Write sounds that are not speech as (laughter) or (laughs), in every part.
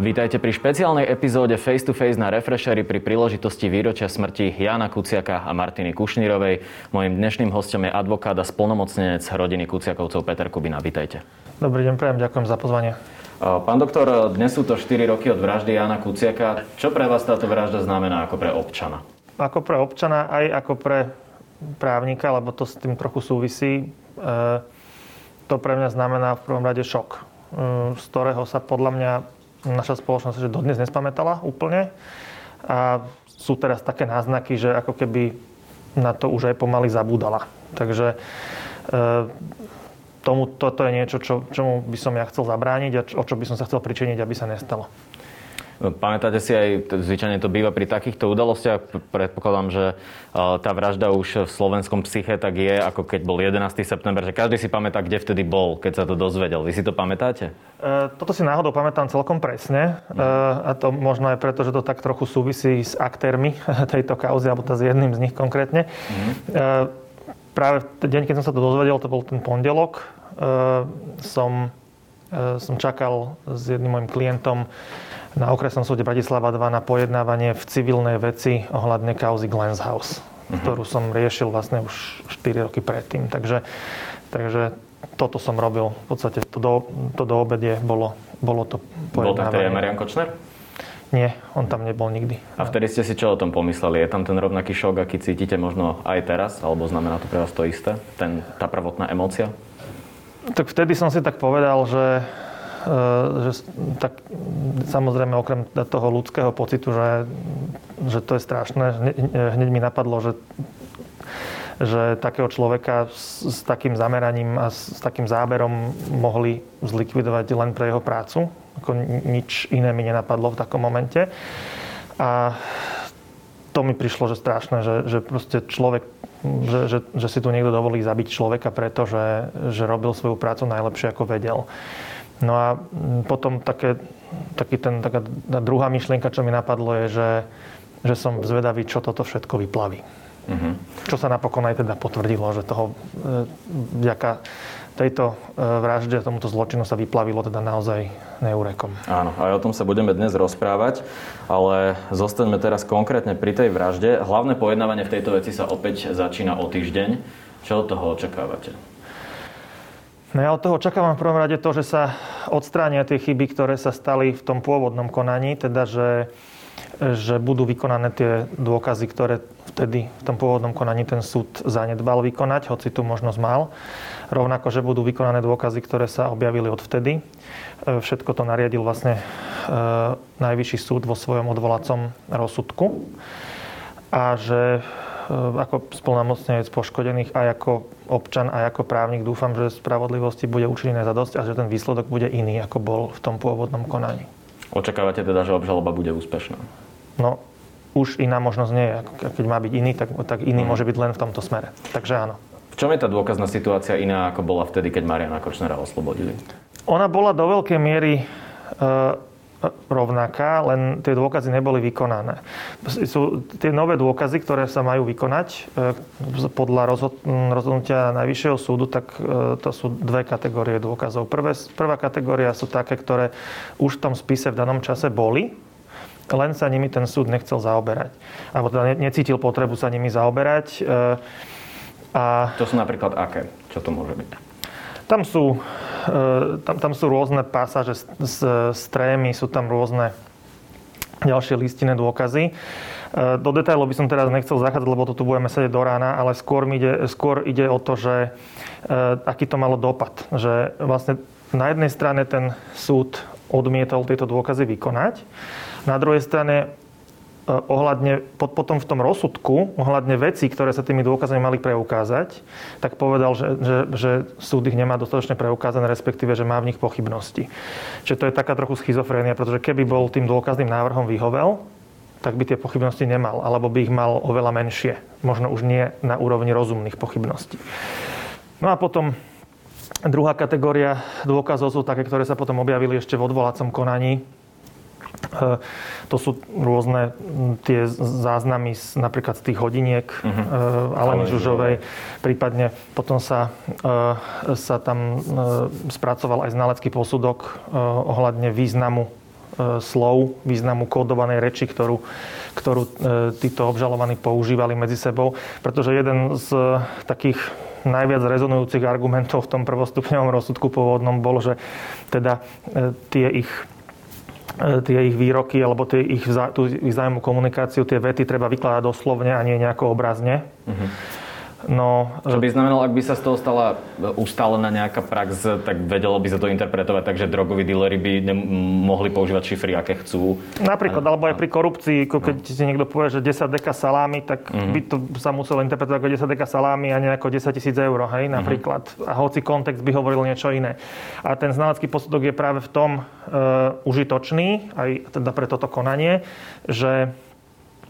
Vítajte pri špeciálnej epizóde Face to Face na Refreshery pri príležitosti výročia smrti Jana Kuciaka a Martiny Kušnírovej. Mojím dnešným hostom je advokát a splnomocnenec rodiny Kuciakovcov Peter Kubina. Vítajte. Dobrý deň, prajem, ďakujem za pozvanie. Pán doktor, dnes sú to 4 roky od vraždy Jana Kuciaka. Čo pre vás táto vražda znamená ako pre občana? Ako pre občana, aj ako pre právnika, lebo to s tým trochu súvisí. E, to pre mňa znamená v prvom rade šok, e, z ktorého sa podľa mňa naša spoločnosť že dodnes nespamätala úplne. A sú teraz také náznaky, že ako keby na to už aj pomaly zabúdala. Takže e, tomu, toto je niečo, čo, čomu by som ja chcel zabrániť a o čo by som sa chcel pričiniť, aby sa nestalo. Pamätáte si aj, zvyčajne to býva pri takýchto udalostiach, predpokladám, že e, tá vražda už v slovenskom psyche tak je, ako keď bol 11. september, že každý si pamätá, kde vtedy bol, keď sa to dozvedel. Vy si to pamätáte? E, toto si náhodou pamätám celkom presne. E, a to možno aj preto, že to tak trochu súvisí s aktérmi (laughs) tejto kauzy, alebo s jedným z nich konkrétne. Mm. Práve v deň, keď som sa to dozvedel, to bol ten pondelok, som, som čakal s jedným môjim klientom na okresnom súde Bratislava 2 na pojednávanie v civilnej veci ohľadne kauzy Glens House, uh-huh. ktorú som riešil vlastne už 4 roky predtým. Takže, takže toto som robil. V podstate to do, to do obedie bolo, bolo to pojednávanie. Bol tak Marian Kočner? Nie, on tam nebol nikdy. A vtedy ste si čo o tom pomysleli? Je tam ten rovnaký šok, aký cítite možno aj teraz? Alebo znamená to pre vás to isté? Ten, tá prvotná emócia? Tak vtedy som si tak povedal, že Eh, že tak samozrejme okrem toho ľudského pocitu, že, že to je strašné, hneď mi napadlo, že že takého človeka s, s takým zameraním a s, s takým záberom mohli zlikvidovať len pre jeho prácu. Ako nič iné mi nenapadlo v takom momente. A to mi prišlo, že strašné, že, že proste človek, že, že, že si tu niekto dovolí zabiť človeka, pretože že robil svoju prácu najlepšie, ako vedel. No a potom také, taký ten, taká druhá myšlienka, čo mi napadlo, je, že, že som zvedavý, čo toto všetko vyplaví. Mm-hmm. Čo sa napokon aj teda potvrdilo, že toho e, vďaka tejto e, vražde, tomuto zločinu sa vyplavilo teda naozaj neurekom. Áno, aj o tom sa budeme dnes rozprávať, ale zostaňme teraz konkrétne pri tej vražde. Hlavné pojednávanie v tejto veci sa opäť začína o týždeň. Čo od toho očakávate? No ja od toho očakávam v prvom rade to, že sa odstránia tie chyby, ktoré sa stali v tom pôvodnom konaní, teda že, že budú vykonané tie dôkazy, ktoré vtedy v tom pôvodnom konaní ten súd zanedbal vykonať, hoci tu možnosť mal. Rovnako, že budú vykonané dôkazy, ktoré sa objavili odvtedy. E, všetko to nariadil vlastne e, Najvyšší súd vo svojom odvolacom rozsudku. A že E, ako splnomocnenec poškodených aj ako občan, aj ako právnik dúfam, že spravodlivosti bude učinené za dosť a že ten výsledok bude iný, ako bol v tom pôvodnom konaní. Očakávate teda, že obžaloba bude úspešná? No, už iná možnosť nie je. Keď má byť iný, tak, tak iný hmm. môže byť len v tomto smere. Takže áno. V čom je tá dôkazná situácia iná, ako bola vtedy, keď Mariana Kočnera oslobodili? Ona bola do veľkej miery e, rovnaká, len tie dôkazy neboli vykonané. Sú tie nové dôkazy, ktoré sa majú vykonať e, podľa rozhodnutia Najvyššieho súdu, tak e, to sú dve kategórie dôkazov. Prvé, prvá kategória sú také, ktoré už v tom spise v danom čase boli, len sa nimi ten súd nechcel zaoberať. Alebo teda necítil potrebu sa nimi zaoberať. E, a... To sú napríklad aké? Čo to môže byť? Tam sú, e, tam, tam sú rôzne pasáže z, z trémy, sú tam rôzne ďalšie listinné dôkazy. E, do detailov by som teraz nechcel zachádzať, lebo to tu budeme sedieť do rána, ale skôr, ide, skôr ide o to, že e, aký to malo dopad. Že vlastne na jednej strane ten súd odmietol tieto dôkazy vykonať, na druhej strane ohľadne, potom v tom rozsudku, ohľadne veci, ktoré sa tými dôkazami mali preukázať, tak povedal, že, že, že súd ich nemá dostatočne preukázané, respektíve, že má v nich pochybnosti. Čiže to je taká trochu schizofrénia, pretože keby bol tým dôkazným návrhom vyhovel, tak by tie pochybnosti nemal, alebo by ich mal oveľa menšie. Možno už nie na úrovni rozumných pochybností. No a potom Druhá kategória dôkazov sú také, ktoré sa potom objavili ešte v odvolacom konaní. E, to sú rôzne tie záznamy z, napríklad z tých hodiniek uh-huh. Aleny Žužovej. Prípadne potom sa, sa tam spracoval aj znalecký posudok ohľadne významu slov, významu kódovanej reči, ktorú, ktorú títo obžalovaní používali medzi sebou. Pretože jeden z takých najviac rezonujúcich argumentov v tom prvostupňovom rozsudku pôvodnom bol, že teda e, tie ich e, tie ich výroky alebo tie ich, tú vzájomnú komunikáciu, tie vety treba vykladať doslovne a nie nejako obrazne. Mm-hmm. No, Čo by znamenalo, ak by sa z toho stala ustálená nejaká prax, tak vedelo by sa to interpretovať tak, že drogoví díleri by ne- mohli používať šifry, aké chcú. Napríklad, alebo aj pri korupcii, keď no. si niekto povie, že 10 deka salámy, tak mm-hmm. by to sa muselo interpretovať ako 10 deka salámy a nie ako 10 tisíc eur, hej, mhm. napríklad. Mm-hmm. A hoci kontext by hovoril niečo iné. A ten znalecký posudok je práve v tom uh, užitočný, aj teda pre toto konanie, že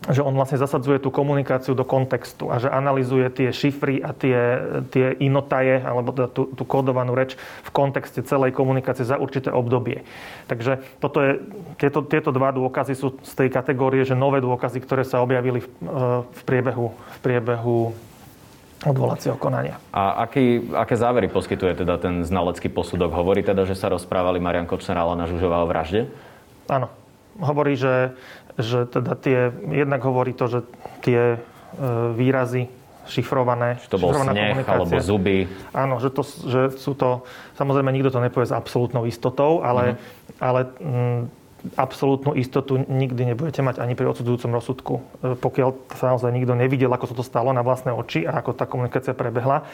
že on vlastne zasadzuje tú komunikáciu do kontextu a že analizuje tie šifry a tie, tie inotaje, alebo tú, tú kódovanú reč v kontexte celej komunikácie za určité obdobie. Takže toto je, tieto, tieto dva dôkazy sú z tej kategórie, že nové dôkazy, ktoré sa objavili v, v priebehu, v priebehu odvolacieho konania. A aký, aké závery poskytuje teda ten znalecký posudok? Hovorí teda, že sa rozprávali Marian Kočner a Alena Žužová o vražde? Áno. Hovorí, že že teda tie, jednak hovorí to, že tie e, výrazy šifrované. Že to bol sneh alebo zuby. Áno, že, to, že sú to, samozrejme nikto to nepovie s absolútnou istotou, ale, mm. ale m, absolútnu istotu nikdy nebudete mať ani pri odsudzujúcom rozsudku. E, pokiaľ sa naozaj nikto nevidel, ako sa to stalo na vlastné oči a ako tá komunikácia prebehla,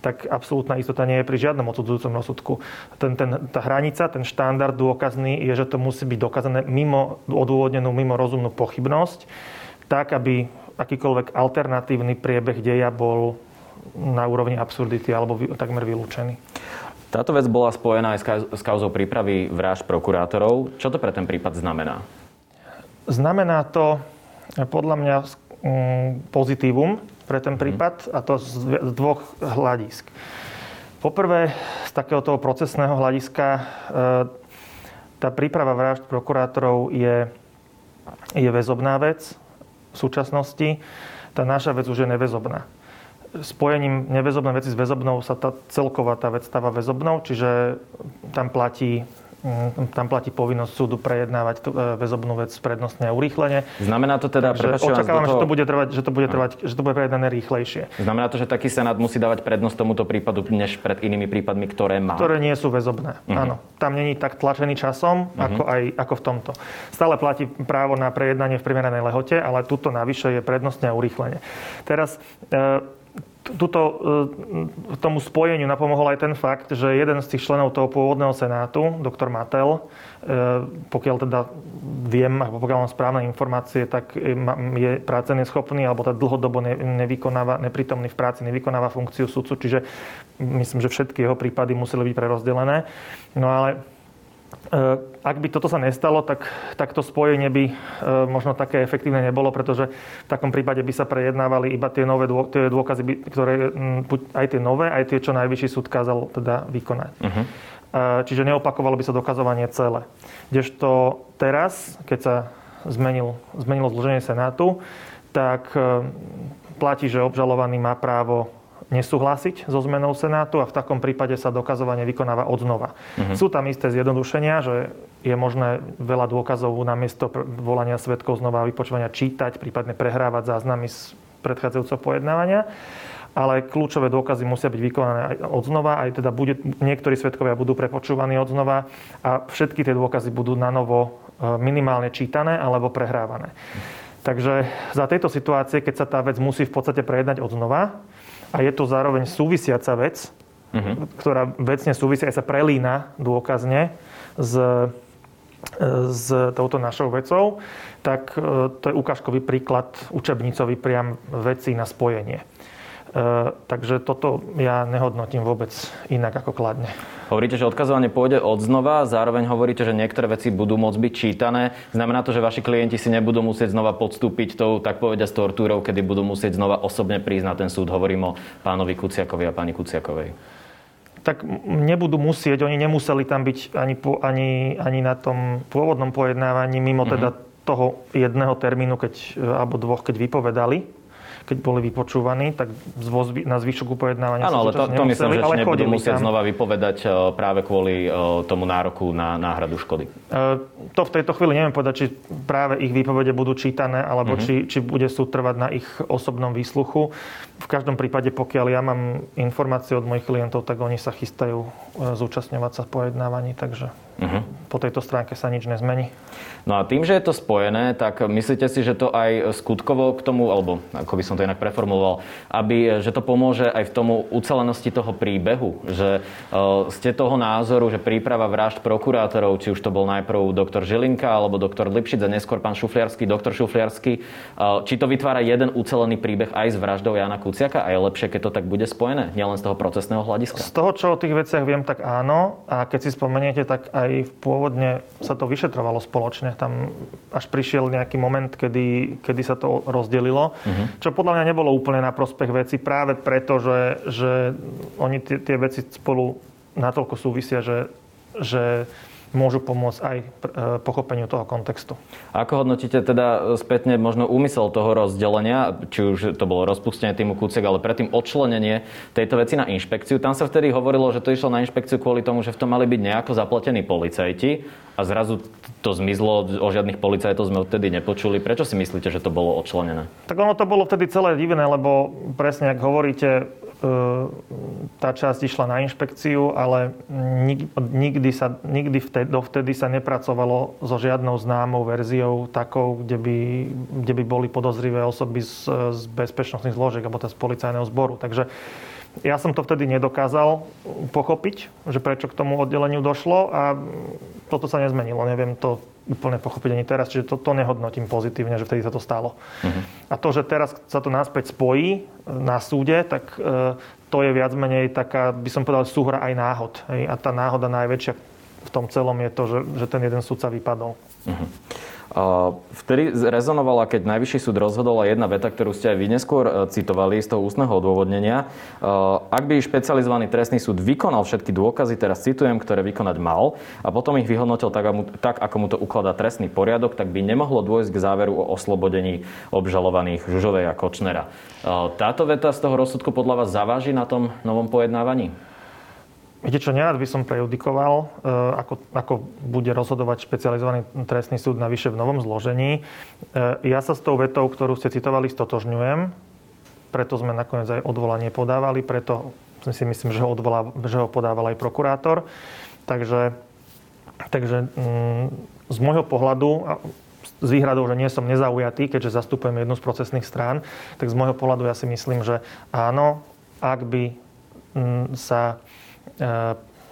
tak absolútna istota nie je pri žiadnom odsudzujúcom rozsudku. Ten, ten, tá hranica, ten štandard dôkazný je, že to musí byť dokázané mimo odôvodnenú, mimo rozumnú pochybnosť, tak, aby akýkoľvek alternatívny priebeh deja bol na úrovni absurdity alebo takmer vylúčený. Táto vec bola spojená aj s kauzou prípravy vražd prokurátorov. Čo to pre ten prípad znamená? Znamená to podľa mňa mm, pozitívum pre ten mhm. prípad a to z dvoch hľadisk. Poprvé, z takého toho procesného hľadiska, e, tá príprava vražd prokurátorov je, je väzobná vec v súčasnosti. Tá naša vec už je neväzobná spojením neväzobnej veci s väzobnou sa tá celková tá vec stáva väzobnou, čiže tam platí tam platí povinnosť súdu prejednávať e, väzobnú vec prednostne a urýchlene. Znamená to teda, že očakávame, toho... že to bude trvať, že to bude trvať, že to bude prejednané rýchlejšie. Znamená to, že taký senát musí dávať prednosť tomuto prípadu než pred inými prípadmi, ktoré má. Ktoré nie sú väzobné. Uh-huh. Áno. Tam není tak tlačený časom, uh-huh. ako, aj, ako v tomto. Stále platí právo na prejednanie v primeranej lehote, ale tuto navyše je prednostne a urýchlenie. Teraz e, tuto, e, tomu spojeniu napomohol aj ten fakt, že jeden z tých členov toho pôvodného senátu, doktor Matel, e, pokiaľ teda viem, alebo pokiaľ mám správne informácie, tak je práce neschopný, alebo teda dlhodobo nevykonáva, neprítomný v práci, nevykonáva funkciu sudcu, čiže myslím, že všetky jeho prípady museli byť prerozdelené. No ale Eh, ak by toto sa nestalo, tak, tak to spojenie by eh, možno také efektívne nebolo, pretože v takom prípade by sa prejednávali iba tie nové dô, tie dôkazy, ktoré mm, aj tie nové, aj tie, čo najvyšší súd kázal teda vykonať. Uh-huh. Čiže neopakovalo by sa dokazovanie celé. Kdežto teraz, keď sa zmenil, zmenilo zloženie Senátu, tak platí, že obžalovaný má právo nesúhlasiť so zmenou Senátu a v takom prípade sa dokazovanie vykonáva odznova. Uh-huh. Sú tam isté zjednodušenia, že je možné veľa dôkazov na miesto volania svetkov znova vypočúvania čítať, prípadne prehrávať záznamy z predchádzajúceho pojednávania ale kľúčové dôkazy musia byť vykonané aj odznova, aj teda bude, niektorí svetkovia budú prepočúvaní odznova a všetky tie dôkazy budú na novo e, minimálne čítané alebo prehrávané. Takže za tejto situácie, keď sa tá vec musí v podstate prejednať odznova, a je to zároveň súvisiaca vec, uh-huh. ktorá vecne súvisia aj sa prelína dôkazne s, s touto našou vecou, tak e, to je ukážkový príklad učebnicový priam veci na spojenie. E, takže toto ja nehodnotím vôbec inak ako kladne. Hovoríte, že odkazovanie pôjde od znova, zároveň hovoríte, že niektoré veci budú môcť byť čítané. Znamená to, že vaši klienti si nebudú musieť znova podstúpiť tou, tak povedia, s tortúrou, kedy budú musieť znova osobne prísť na ten súd. Hovorím o pánovi Kuciakovi a pani Kuciakovej. Tak nebudú musieť, oni nemuseli tam byť ani, po, ani, ani na tom pôvodnom pojednávaní, mimo mm-hmm. teda toho jedného termínu, keď, alebo dvoch, keď vypovedali keď boli vypočúvaní, tak na zvyšku pojednávania Áno, ale to, to myslím, že nebudú musieť tam. znova vypovedať e, práve kvôli e, tomu nároku na náhradu škody. E, to v tejto chvíli neviem povedať, či práve ich výpovede budú čítané, alebo mm-hmm. či, či bude súd trvať na ich osobnom výsluchu. V každom prípade, pokiaľ ja mám informácie od mojich klientov, tak oni sa chystajú zúčastňovať sa v pojednávaní, takže uh-huh. po tejto stránke sa nič nezmení. No a tým, že je to spojené, tak myslíte si, že to aj skutkovo k tomu, alebo ako by som to inak preformuloval, aby, že to pomôže aj v tomu ucelenosti toho príbehu, že uh, ste toho názoru, že príprava vražd prokurátorov, či už to bol najprv doktor Žilinka alebo doktor Lipšic a neskôr pán Šufliarsky, doktor Šufliarsky, uh, či to vytvára jeden ucelený príbeh aj s vraždou Jana Kuciaka a je lepšie, keď to tak bude spojené, nielen z toho procesného hľadiska? Z toho, čo o tých veciach viem, tak áno. A keď si spomeniete, tak aj aj pôvodne sa to vyšetrovalo spoločne. Tam až prišiel nejaký moment, kedy, kedy sa to rozdelilo, uh-huh. čo podľa mňa nebolo úplne na prospech veci práve preto, že, že oni tie, tie veci spolu natoľko súvisia, že, že môžu pomôcť aj e, pochopeniu toho kontextu. Ako hodnotíte teda spätne možno úmysel toho rozdelenia, či už to bolo rozpustenie týmu Kucek, ale predtým odčlenenie tejto veci na inšpekciu. Tam sa vtedy hovorilo, že to išlo na inšpekciu kvôli tomu, že v tom mali byť nejako zaplatení policajti a zrazu to zmizlo, o žiadnych policajtov sme odtedy nepočuli. Prečo si myslíte, že to bolo odčlenené? Tak ono to bolo vtedy celé divné, lebo presne, ak hovoríte, tá časť išla na inšpekciu, ale nikdy, sa, nikdy vtedy, dovtedy sa nepracovalo so žiadnou známou verziou takou, kde by, kde by boli podozrivé osoby z, z bezpečnostných zložiek alebo z policajného zboru. Takže ja som to vtedy nedokázal pochopiť, že prečo k tomu oddeleniu došlo a toto sa nezmenilo. Neviem to úplne pochopiť ani teraz, čiže to, to nehodnotím pozitívne, že vtedy sa to stalo. Uh-huh. A to, že teraz sa to naspäť spojí e, na súde, tak e, to je viac menej taká, by som povedal, súhra aj náhod. Hej? A tá náhoda najväčšia v tom celom je to, že, že ten jeden súdca vypadol. Uh-huh. Vtedy rezonovala, keď Najvyšší súd rozhodol jedna veta, ktorú ste aj vy neskôr e, citovali z toho ústneho odôvodnenia. Ak by špecializovaný trestný súd vykonal všetky dôkazy, teraz citujem, ktoré vykonať mal, a potom ich vyhodnotil tak ako mu to ukladá trestný poriadok, tak by nemohlo dôjsť k záveru o oslobodení obžalovaných Žužovej a Kočnera. Táto veta z toho rozsudku podľa vás zaváži na tom novom pojednávaní? Viete čo, nerad by som prejudikoval, e, ako, ako bude rozhodovať špecializovaný trestný súd navyše v novom zložení. E, ja sa s tou vetou, ktorú ste citovali, stotožňujem. Preto sme nakoniec aj odvolanie podávali, preto si myslím, že ho, odvolá, že ho podával aj prokurátor. Takže, takže mm, z môjho pohľadu, s výhradou, že nie som nezaujatý, keďže zastupujem jednu z procesných strán, tak z môjho pohľadu ja si myslím, že áno, ak by mm, sa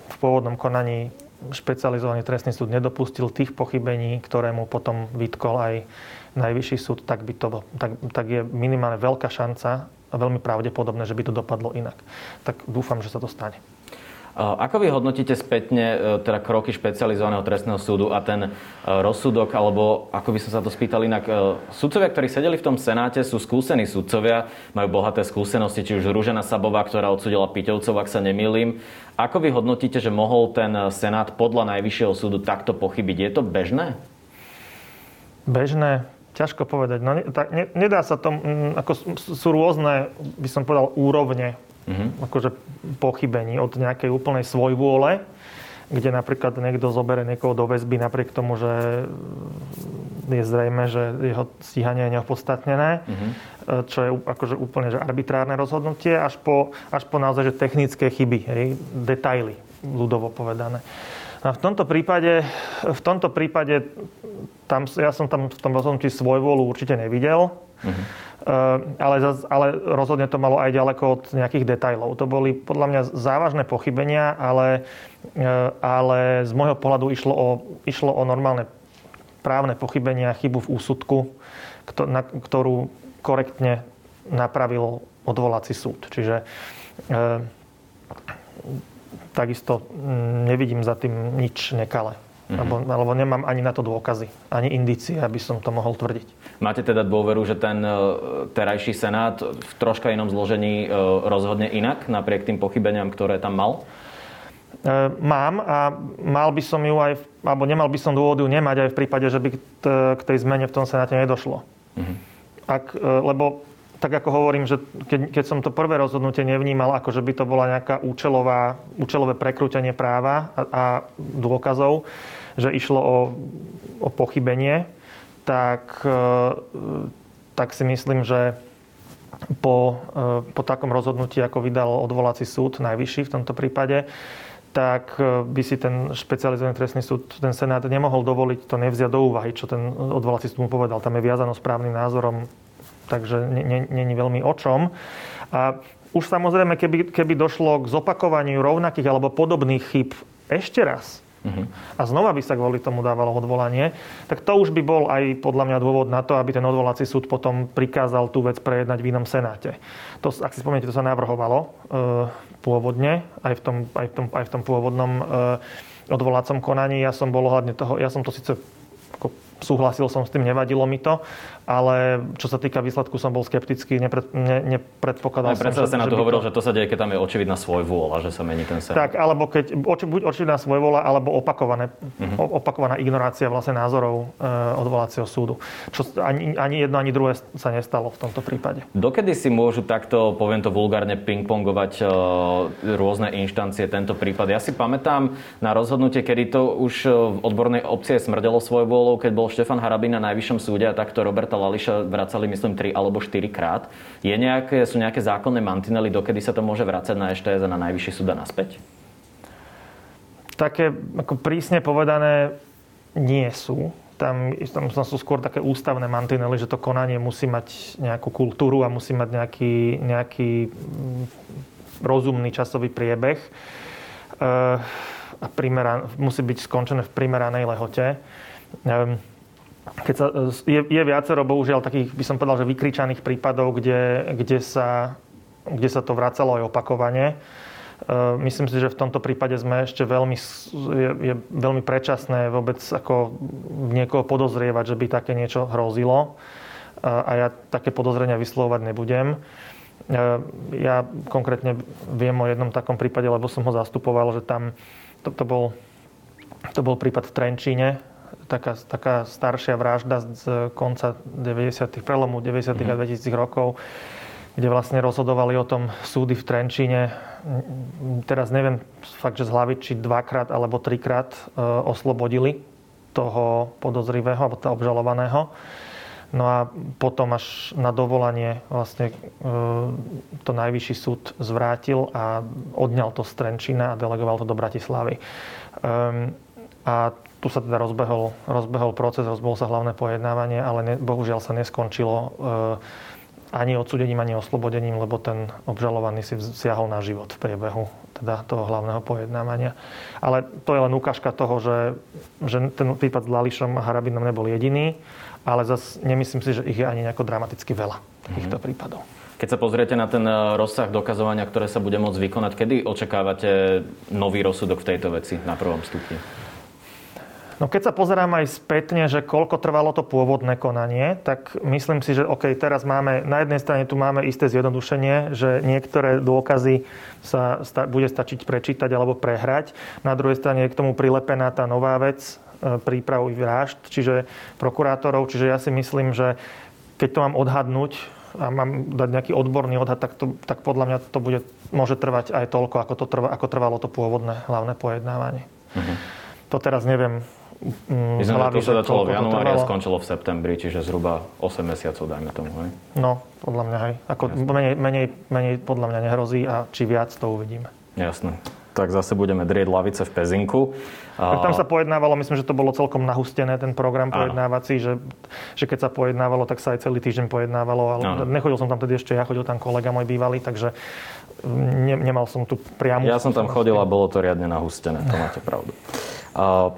v pôvodnom konaní špecializovaný trestný súd nedopustil tých pochybení, ktoré mu potom vytkol aj najvyšší súd, tak, by to, tak, tak je minimálne veľká šanca a veľmi pravdepodobné, že by to dopadlo inak. Tak dúfam, že sa to stane. Ako vy hodnotíte spätne e, teda kroky špecializovaného trestného súdu a ten e, rozsudok, alebo ako by som sa to spýtal inak, e, sudcovia, ktorí sedeli v tom senáte, sú skúsení sudcovia, majú bohaté skúsenosti, či už Rúžena Sabová, ktorá odsudila Piťovcov, ak sa nemýlim. Ako vy hodnotíte, že mohol ten senát podľa Najvyššieho súdu takto pochybiť? Je to bežné? Bežné? Ťažko povedať. No, tak, ne, nedá sa to, ako sú rôzne, by som povedal, úrovne mm-hmm. akože pochybení od nejakej úplnej svojvôle, kde napríklad niekto zobere niekoho do väzby napriek tomu, že je zrejme, že jeho stíhanie je neopodstatnené, mm-hmm. čo je akože úplne že arbitrárne rozhodnutie, až po, až po naozaj že technické chyby, hej, detaily, ľudovo povedané. A v tomto prípade, v tomto prípade tam, ja som tam v tom rozhodnutí svojvôľu určite nevidel. Mm-hmm. Ehm, ale, ale rozhodne to malo aj ďaleko od nejakých detajlov. To boli podľa mňa závažné pochybenia, ale, ehm, ale z môjho pohľadu išlo o, išlo o normálne právne pochybenia, chybu v úsudku, ktorú korektne napravil odvolací súd. Čiže e, takisto mm, nevidím za tým nič nekalé. Mm-hmm. Lebo, alebo nemám ani na to dôkazy, ani indície, aby som to mohol tvrdiť. Máte teda dôveru, že ten e, terajší senát v troška inom zložení e, rozhodne inak, napriek tým pochybeniam, ktoré tam mal? mám a mal by som ju aj, alebo nemal by som dôvod ju nemať aj v prípade, že by k tej zmene v tom Senáte nedošlo. Mm-hmm. Ak, lebo tak ako hovorím, že keď, keď som to prvé rozhodnutie nevnímal, ako že by to bola nejaká účelová, účelové prekrútenie práva a, a dôkazov, že išlo o, o pochybenie, tak, e, tak si myslím, že po, e, po takom rozhodnutí, ako vydal odvolací súd, najvyšší v tomto prípade, tak e, by si ten špecializovaný trestný súd, ten Senát nemohol dovoliť to nevziať do úvahy, čo ten odvolací súd mu povedal. Tam je viazano správnym názorom takže není veľmi o čom. A už samozrejme, keby, keby došlo k zopakovaniu rovnakých alebo podobných chyb ešte raz. A znova by sa kvôli tomu dávalo odvolanie, tak to už by bol aj podľa mňa dôvod na to, aby ten odvolací súd potom prikázal tú vec prejednať v inom senáte. To, ak si spomeniete, to sa navrhovalo e, pôvodne, aj v tom, aj v tom, aj v tom pôvodnom e, odvolacom konaní. Ja som bol ohľadne toho, ja som to síce ako súhlasil som s tým, nevadilo mi to, ale čo sa týka výsledku, som bol skeptický, nepred, ne, nepredpokladal som, predseda že, Senátu že hovoril, to... že to sa deje, keď tam je očividná svojvôľa, že sa mení ten Senát. Tak, alebo keď, oči, buď očividná svojvôľa, alebo opakované, uh-huh. opakovaná ignorácia vlastne názorov e, odvolacieho súdu. Čo ani, ani jedno, ani druhé sa nestalo v tomto prípade. Dokedy si môžu takto, poviem to vulgárne, pingpongovať e, rôzne inštancie tento prípad? Ja si pamätám na rozhodnutie, kedy to už v odbornej opcie smrdelo svojvôľou, keď bol Štefan Harabin na Najvyššom súde a takto Roberta Lališa vracali, myslím, 3 alebo 4 krát. Je nejaké, sú nejaké zákonné mantinely, dokedy sa to môže vrácať na EŠTS a na Najvyšší súd a naspäť? Také, ako prísne povedané, nie sú. Tam, tam sú skôr také ústavné mantinely, že to konanie musí mať nejakú kultúru a musí mať nejaký, nejaký mm, rozumný časový priebeh. Uh, a primeran, musí byť skončené v primeranej lehote. Keď sa, je, je viacero, bohužiaľ, takých, by som povedal, že vykričaných prípadov, kde, kde, sa, kde sa to vracalo aj opakovane. E, myslím si, že v tomto prípade sme ešte veľmi, je, je veľmi predčasné vôbec ako niekoho podozrievať, že by také niečo hrozilo. E, a ja také podozrenia vyslovovať nebudem. E, ja konkrétne viem o jednom takom prípade, lebo som ho zastupoval, že tam to, to, bol, to bol prípad v Trenčíne, taká, taká staršia vražda z konca 90. prelomu 90. Mm. a 2000 mhm. rokov, kde vlastne rozhodovali o tom súdy v Trenčíne. Teraz neviem fakt, že z hlavy, či dvakrát alebo trikrát e, oslobodili toho podozrivého alebo obžalovaného. No a potom až na dovolanie vlastne e, to najvyšší súd zvrátil a odňal to z Trenčína a delegoval to do Bratislavy. Ehm, a tu sa teda rozbehol, rozbehol proces, rozbehol sa hlavné pojednávanie, ale ne, bohužiaľ sa neskončilo e, ani odsudením, ani oslobodením, lebo ten obžalovaný si siahol na život v priebehu teda toho hlavného pojednávania. Ale to je len ukážka toho, že, že ten prípad s Lališom a Harabinom nebol jediný, ale zase nemyslím si, že ich je ani nejako dramaticky veľa takýchto mm-hmm. prípadov. Keď sa pozriete na ten e, rozsah dokazovania, ktoré sa bude môcť vykonať, kedy očakávate nový rozsudok v tejto veci na prvom stupni? No keď sa pozerám aj spätne, že koľko trvalo to pôvodné konanie, tak myslím si, že OK, teraz máme, na jednej strane tu máme isté zjednodušenie, že niektoré dôkazy sa sta, bude stačiť prečítať alebo prehrať. Na druhej strane je k tomu prilepená tá nová vec, e, prípravu vražd, čiže prokurátorov. Čiže ja si myslím, že keď to mám odhadnúť a mám dať nejaký odborný odhad, tak, to, tak podľa mňa to bude, môže trvať aj toľko, ako, to trva, ako trvalo to pôvodné hlavné pojednávanie. Uh-huh. To teraz neviem Mm, Myslím, hlavy, že to začalo v januári a skončilo v septembri, čiže zhruba 8 mesiacov, dajme tomu. Hej? No, podľa mňa hej. Ako menej, menej, menej podľa mňa nehrozí a či viac to uvidíme. Jasné. Tak zase budeme drieť lavice v Pezinku. A... Tam sa pojednávalo, myslím, že to bolo celkom nahustené, ten program pojednávací, že, že keď sa pojednávalo, tak sa aj celý týždeň pojednávalo. Ale Áno. nechodil som tam tedy ešte ja, chodil tam kolega môj bývalý, takže ne, nemal som tu priamu... Ja som tam chodil a bolo to riadne nahustené, to máte pravdu.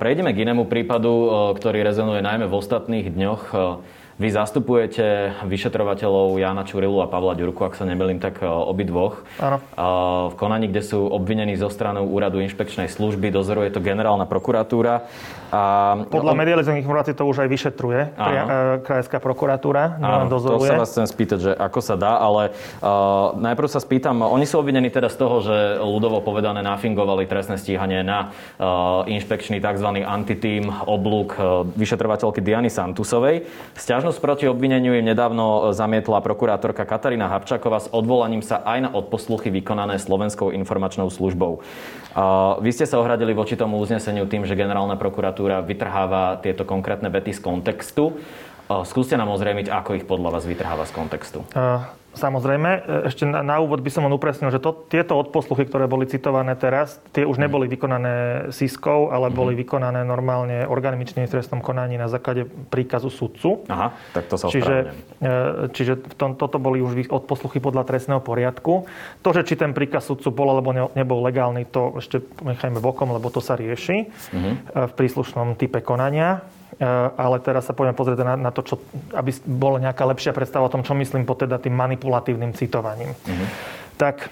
Prejdeme k inému prípadu, ktorý rezonuje najmä v ostatných dňoch. Vy zastupujete vyšetrovateľov Jana Čurilu a Pavla Ďurku, ak sa nemýlim, tak obidvoch. Áno. V konaní, kde sú obvinení zo stranu úradu inšpekčnej služby, dozoruje to generálna prokuratúra. A Podľa on... medializovaných informácií to už aj vyšetruje Áno. krajská prokuratúra. Áno, dozoruje. to sa vás chcem spýtať, že ako sa dá, ale uh, najprv sa spýtam, oni sú obvinení teda z toho, že ľudovo povedané nafingovali trestné stíhanie na uh, inšpekčný tzv. antitým oblúk uh, vyšetrovateľky Diany Santusovej. Sťažnosť proti obvineniu im nedávno zamietla prokurátorka Katarína Habčaková s odvolaním sa aj na odposluchy vykonané Slovenskou informačnou službou. Uh, vy ste sa ohradili voči tomu uzneseniu tým, že generálna prokuratúra vytrháva tieto konkrétne vety z kontextu. Skúste nám ozrejmiť, ako ich podľa vás vytrháva z kontextu. Uh, samozrejme. E, ešte na, na úvod by som len upresnil, že to, tieto odposluchy, ktoré boli citované teraz, tie už neboli vykonané SISkou, ale mm-hmm. boli vykonané normálne orgánmi v trestnom konaní na základe príkazu sudcu. Aha, tak to sa Čiže, e, čiže v tom, toto boli už odposluchy podľa trestného poriadku. To, že či ten príkaz sudcu bol alebo ne, nebol legálny, to ešte nechajme bokom, lebo to sa rieši mm-hmm. v príslušnom type konania. Eh, ale teraz sa poďme pozrieť na, na to, čo, aby bola nejaká lepšia predstava o tom, čo myslím pod teda tým manipulatívnym citovaním. Mm-hmm. Tak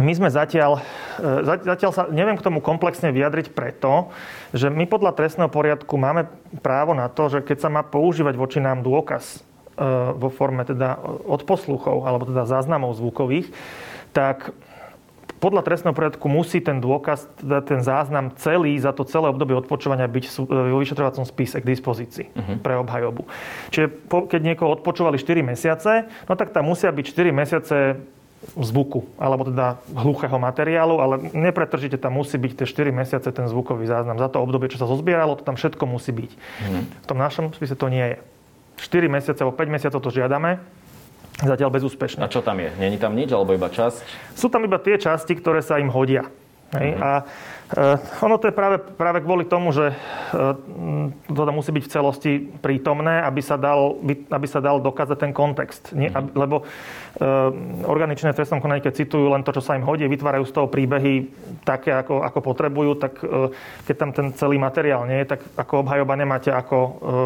my sme zatiaľ, eh, zatiaľ sa neviem k tomu komplexne vyjadriť preto, že my podľa trestného poriadku máme právo na to, že keď sa má používať voči nám dôkaz eh, vo forme teda odposluchov alebo teda záznamov zvukových, tak podľa trestného poriadku musí ten dôkaz, teda ten záznam celý za to celé obdobie odpočúvania byť vo vyšetrovacom spise k dispozícii uh-huh. pre obhajobu. Čiže keď niekoho odpočúvali 4 mesiace, no tak tam musia byť 4 mesiace zvuku, alebo teda hluchého materiálu, ale nepretržite tam musí byť tie 4 mesiace ten zvukový záznam. Za to obdobie, čo sa zozbieralo, to tam všetko musí byť. Uh-huh. V tom našom spise to nie je. 4 mesiace alebo 5 mesiacov to žiadame, Zatiaľ bezúspešne. A čo tam je? Není tam nič, alebo iba časť? Sú tam iba tie časti, ktoré sa im hodia. Hej? Mm-hmm. A ono to je práve, práve kvôli tomu, že e, to musí byť v celosti prítomné, aby sa dal, aby sa dal dokázať ten kontext. Nie, mm-hmm. aby, lebo e, organičné v trestnom konaní, keď citujú len to, čo sa im hodí, vytvárajú z toho príbehy také, ako, ako potrebujú, tak keď tam ten celý materiál nie je, tak ako obhajoba nemáte ako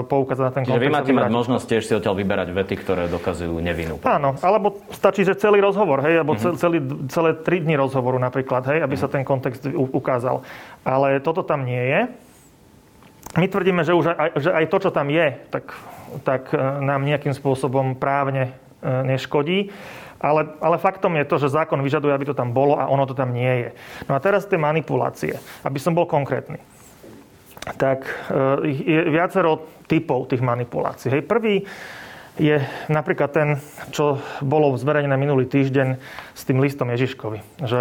poukázať na ten Čiže kontext. vy máte mať možnosť tiež si odtiaľ vyberať vety, ktoré dokazujú nevinu. Áno, alebo stačí, že celý rozhovor, hej, alebo mm-hmm. celý, celé tri dni rozhovoru napríklad, hej, aby mm-hmm. sa ten kontext ukázal. Ale toto tam nie je. My tvrdíme, že, už aj, že aj to, čo tam je, tak, tak e, nám nejakým spôsobom právne e, neškodí. Ale, ale faktom je to, že zákon vyžaduje, aby to tam bolo a ono to tam nie je. No a teraz tie manipulácie, aby som bol konkrétny. Tak e, je viacero typov tých manipulácií. Hej, prvý je napríklad ten, čo bolo zverejnené minulý týždeň s tým listom Ježiškovi. Že,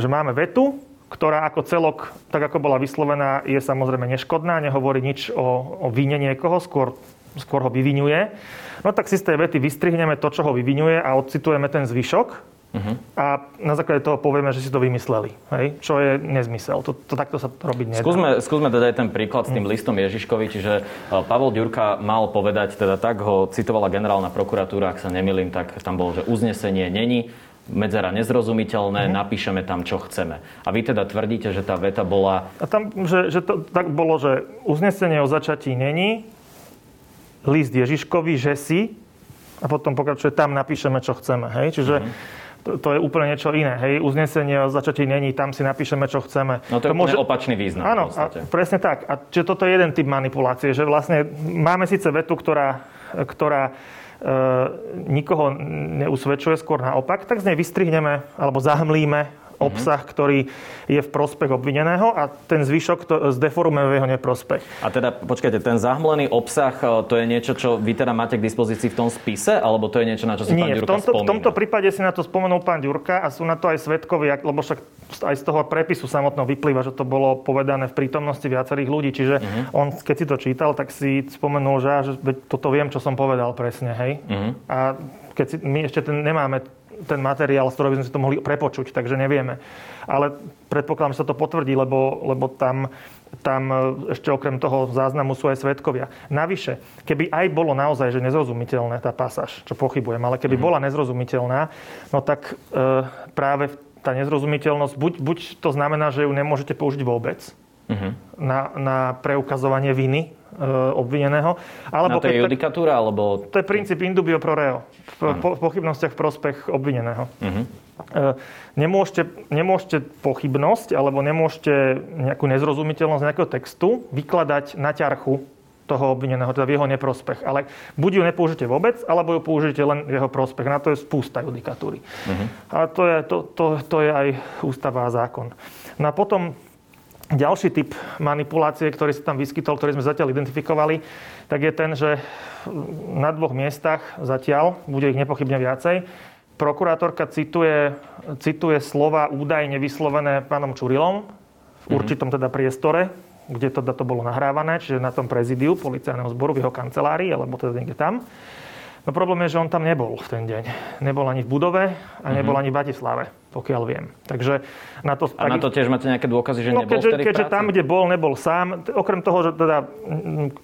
že máme vetu, ktorá ako celok, tak ako bola vyslovená, je samozrejme neškodná, nehovorí nič o, o víne niekoho, skôr, skôr ho vyvinuje. No tak si z tej vety vystrihneme to, čo ho vyvinuje a odcitujeme ten zvyšok, Uh-huh. A na základe toho povieme, že si to vymysleli. Hej? Čo je nezmysel. To, to takto sa robiť nedá. Skúsme, skúsme teda aj ten príklad s tým mm. listom Ježiškovi. Čiže e, Pavel Ďurka mal povedať, teda tak ho citovala generálna prokuratúra, ak sa nemilím, tak tam bolo, že uznesenie není medzera nezrozumiteľné, mm. napíšeme tam, čo chceme. A vy teda tvrdíte, že tá veta bola... A tam, že, že to tak bolo, že uznesenie o začatí není, list Ježiškovi, že si, a potom pokračuje, tam napíšeme, čo chceme. Hej? Čiže mm to, to je úplne niečo iné. Hej, uznesenie o začatí není, tam si napíšeme, čo chceme. No to je to môže... opačný význam. Áno, a presne tak. A čiže toto je jeden typ manipulácie, že vlastne máme síce vetu, ktorá, ktorá nikoho neusvedčuje, skôr naopak, tak z nej vystrihneme alebo zahmlíme obsah, ktorý je v prospech obvineného a ten zvyšok to zdeformujeme v jeho neprospech. A teda, počkajte, ten zahmlený obsah, e, to je niečo, čo vy teda máte k dispozícii v tom spise, alebo to je niečo, na čo si Nie, pán Ďurka v tomto, spomína? v tomto prípade si na to spomenul pán Ďurka a sú na to aj svetkovia, lebo však aj z toho prepisu samotného vyplýva, že to bolo povedané v prítomnosti viacerých ľudí. Čiže uh-huh. on, keď si to čítal, tak si spomenul, že, že toto viem, čo som povedal presne, hej. Uh-huh. A keď si, my ešte ten, nemáme ten materiál, z ktorého by sme si to mohli prepočuť, takže nevieme. Ale predpokladám, že sa to potvrdí, lebo, lebo tam, tam e, ešte okrem toho záznamu sú aj svetkovia. Navyše, keby aj bolo naozaj že nezrozumiteľné tá pasáž, čo pochybujem, ale keby mm. bola nezrozumiteľná, no tak e, práve tá nezrozumiteľnosť, buď, buď to znamená, že ju nemôžete použiť vôbec, uh-huh. na, na preukazovanie viny e, obvineného. Alebo na to je judikatúra? Alebo... To je princíp indubio pro reo. V, po, v pochybnostiach v prospech obvineného. Uh-huh. E, nemôžete, nemôžete pochybnosť alebo nemôžete nejakú nezrozumiteľnosť nejakého textu vykladať na ťarchu toho obvineného, teda v jeho neprospech. Ale buď ju nepoužite vôbec, alebo ju použijete len v jeho prospech. Na to je spústa judikatúry. Uh-huh. A to je, to, to, to je aj ústava a zákon. No a potom ďalší typ manipulácie, ktorý sa tam vyskytol, ktorý sme zatiaľ identifikovali, tak je ten, že na dvoch miestach zatiaľ, bude ich nepochybne viacej, prokurátorka cituje, cituje slova údajne vyslovené pánom Čurilom v mhm. určitom teda priestore, kde teda to bolo nahrávané, čiže na tom prezidiu policajného zboru v jeho kancelárii, alebo teda niekde tam. No problém je, že on tam nebol v ten deň. Nebol ani v budove a nebol mm-hmm. ani v Bratislave, pokiaľ viem. Takže na to... A na to tiež máte nejaké dôkazy, že no, nebol keďže, keďže tam, kde bol, nebol sám. Okrem toho, že teda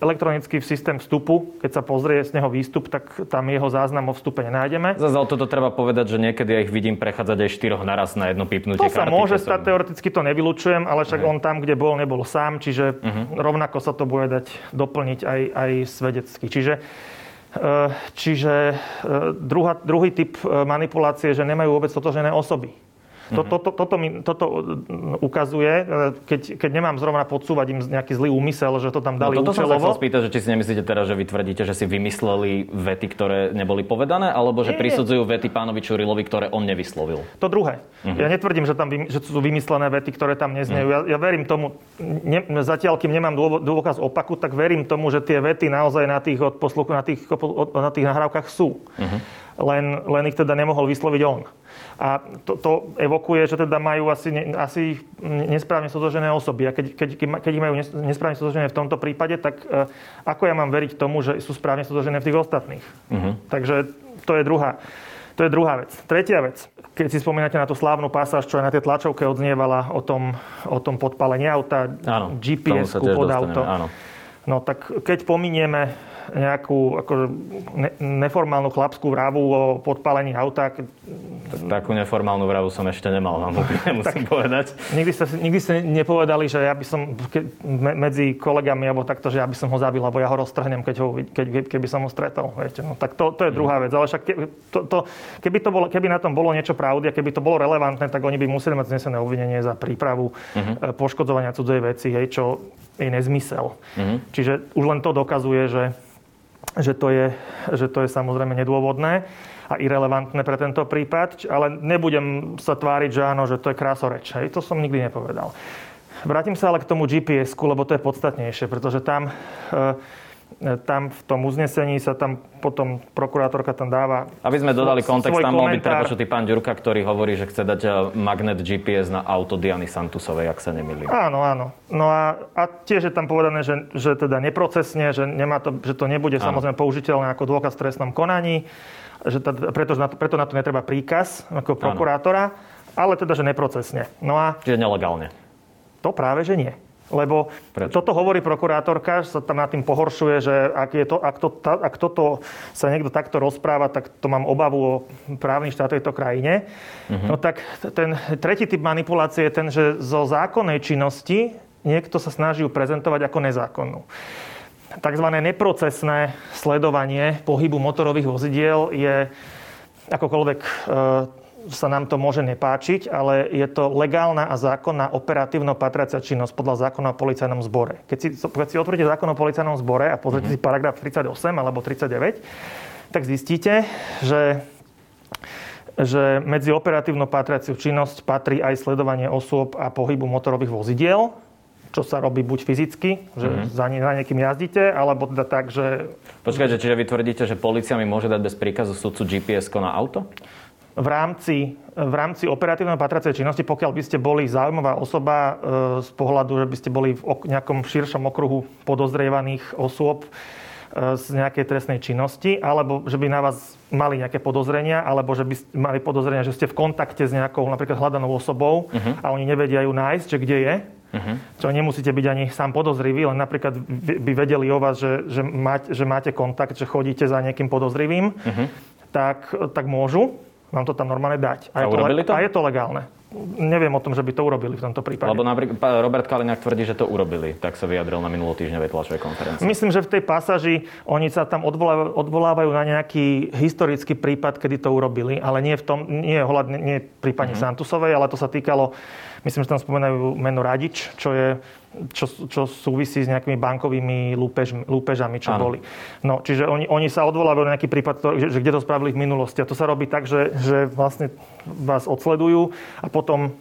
elektronický systém vstupu, keď sa pozrie z neho výstup, tak tam jeho záznam o vstupe nenájdeme. Zase toto treba povedať, že niekedy ja ich vidím prechádzať aj štyroch naraz na jedno pípnutie To sa karty, môže stať, som... teoreticky to nevylučujem, ale však uh-huh. on tam, kde bol, nebol sám, čiže uh-huh. rovnako sa to bude dať doplniť aj, aj svedecky. Čiže čiže e, druhá, druhý typ e, manipulácie, že nemajú vôbec totožené osoby. Mm-hmm. Toto, toto, mi, toto ukazuje, keď, keď nemám zrovna podsúvať im nejaký zlý úmysel, že to tam dali no, toto účelovo. som sa spýtať, že či si nemyslíte teraz, že vy tvrdíte, že si vymysleli vety, ktoré neboli povedané, alebo že nie, prisudzujú vety pánovi Čurilovi, ktoré on nevyslovil? To druhé. Mm-hmm. Ja netvrdím, že, tam, že sú vymyslené vety, ktoré tam neznejú. Mm-hmm. Ja, ja verím tomu, ne, zatiaľ, kým nemám dôkaz opaku, tak verím tomu, že tie vety naozaj na tých, odposluch, na tých, na tých nahrávkach sú. Mm-hmm. Len, len ich teda nemohol vysloviť on. A to, to evokuje, že teda majú asi, asi nesprávne sotožené osoby. A keď, keď, keď ich majú nesprávne sotožené v tomto prípade, tak uh, ako ja mám veriť tomu, že sú správne sotožené v tých ostatných? Uh-huh. Takže to je druhá. To je druhá vec. Tretia vec. Keď si spomínate na tú slávnu pasáž, čo aj na tej tlačovke odznievala o tom, o tom podpalení auta, GPS-ku pod auto. Áno. No tak keď pominieme nejakú akože, ne, neformálnu chlapskú vravu o podpálení auta. Takú neformálnu vravu som ešte nemal, vám (laughs) musím tak, povedať. Nikdy ste, nikdy ste nepovedali, že ja by som ke, medzi kolegami, alebo takto, že ja by som ho zabil, alebo ja ho roztrhnem, keď ho, keď, keby som ho stretol. Viete? No, tak to, to je druhá vec. Ale však ke, to, to, keby, to bolo, keby na tom bolo niečo pravdy a keby to bolo relevantné, tak oni by museli mať znesené obvinenie za prípravu uh-huh. poškodzovania cudzej veci, hej, čo je nezmysel. Uh-huh. Čiže už len to dokazuje, že že to je, že to je samozrejme nedôvodné a irrelevantné pre tento prípad, ale nebudem sa tváriť, že áno, že to je krásoreč. Hej, to som nikdy nepovedal. Vrátim sa ale k tomu GPS-ku, lebo to je podstatnejšie, pretože tam e, tam v tom uznesení sa tam potom prokurátorka tam dáva... Aby sme dodali kontext, tam bol byť prepočutý pán Ďurka, ktorý hovorí, že chce dať eh, magnet GPS na auto Diany Santusovej, ak sa nemýlim. Áno, áno. No a, a tiež je tam povedané, že, že teda neprocesne, že, nemá to, že to nebude áno. samozrejme použiteľné ako dôkaz v trestnom konaní, že teda, preto, na to, preto na to netreba príkaz ako prokurátora, áno. ale teda, že neprocesne. No a... Čiže nelegálne. To práve, že nie. Lebo Prečo? toto hovorí prokurátorka, sa tam nad tým pohoršuje, že ak, je to, ak, to, ak toto sa niekto takto rozpráva, tak to mám obavu o právny štát tejto krajine. Uh-huh. No tak ten tretí typ manipulácie je ten, že zo zákonnej činnosti niekto sa snaží ju prezentovať ako nezákonnú. Takzvané neprocesné sledovanie pohybu motorových vozidiel je akokoľvek e, sa nám to môže nepáčiť, ale je to legálna a zákonná operatívno patracia činnosť podľa zákona o policajnom zbore. Keď si, keď si otvoríte zákon o policajnom zbore a pozrite mm-hmm. si paragraf 38 alebo 39, tak zistíte, že že medzi operatívno patraciu činnosť patrí aj sledovanie osôb a pohybu motorových vozidiel, čo sa robí buď fyzicky, že mm-hmm. za, za niekým jazdíte, alebo teda tak, že... Počkajte, čiže vy tvrdíte, že policia mi môže dať bez príkazu sudcu GPS na auto? V rámci, v rámci operatívnej patracej činnosti, pokiaľ by ste boli zaujímavá osoba e, z pohľadu, že by ste boli v nejakom širšom okruhu podozrievaných osôb e, z nejakej trestnej činnosti, alebo že by na vás mali nejaké podozrenia, alebo že by mali podozrenia, že ste v kontakte s nejakou napríklad hľadanou osobou uh-huh. a oni nevedia ju nájsť, že kde je. Uh-huh. Čo nemusíte byť ani sám podozrivý, len napríklad by vedeli o vás, že, že, máte, že máte kontakt, že chodíte za nejakým podozrivým, uh-huh. tak, tak môžu vám to tam normálne dať. A, a, je, to, to? a je to legálne. neviem o tom, že by to urobili v tomto prípade. Lebo napríklad Robert Kalinák tvrdí, že to urobili. Tak sa vyjadril na minulotýždňovej tlačovej konferencii. Myslím, že v tej pasáži oni sa tam odvolávajú, odvolávajú na nejaký historický prípad, kedy to urobili, ale nie v tom, nie, nie pri pani mm-hmm. Santusovej, ale to sa týkalo, myslím, že tam spomínajú meno Radič, čo je čo, čo súvisí s nejakými bankovými lúpež, lúpežami, čo ano. boli. No, čiže oni, oni sa odvolávajú na nejaký prípad, že, že kde to spravili v minulosti. A to sa robí tak, že, že vlastne vás odsledujú a potom,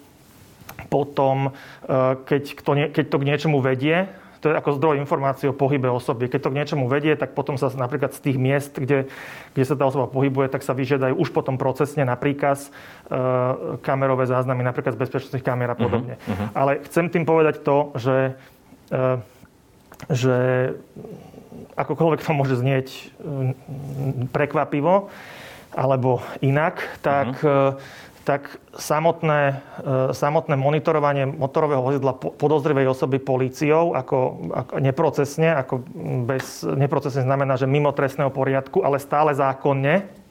potom eh, keď, to, keď to k niečomu vedie, to je ako zdroj informácií o pohybe osoby. Keď to k niečomu vedie, tak potom sa napríklad z tých miest, kde, kde sa tá osoba pohybuje, tak sa vyžiadajú už potom procesne na príkaz e, kamerové záznamy, napríklad z bezpečnostných kamer a podobne. Uh-huh, uh-huh. Ale chcem tým povedať to, že, e, že akokoľvek to môže znieť e, prekvapivo, alebo inak, tak uh-huh tak samotné, e, samotné monitorovanie motorového vozidla podozrivej osoby políciou ako, ako neprocesne, ako bez, neprocesne znamená, že mimo trestného poriadku, ale stále zákonne,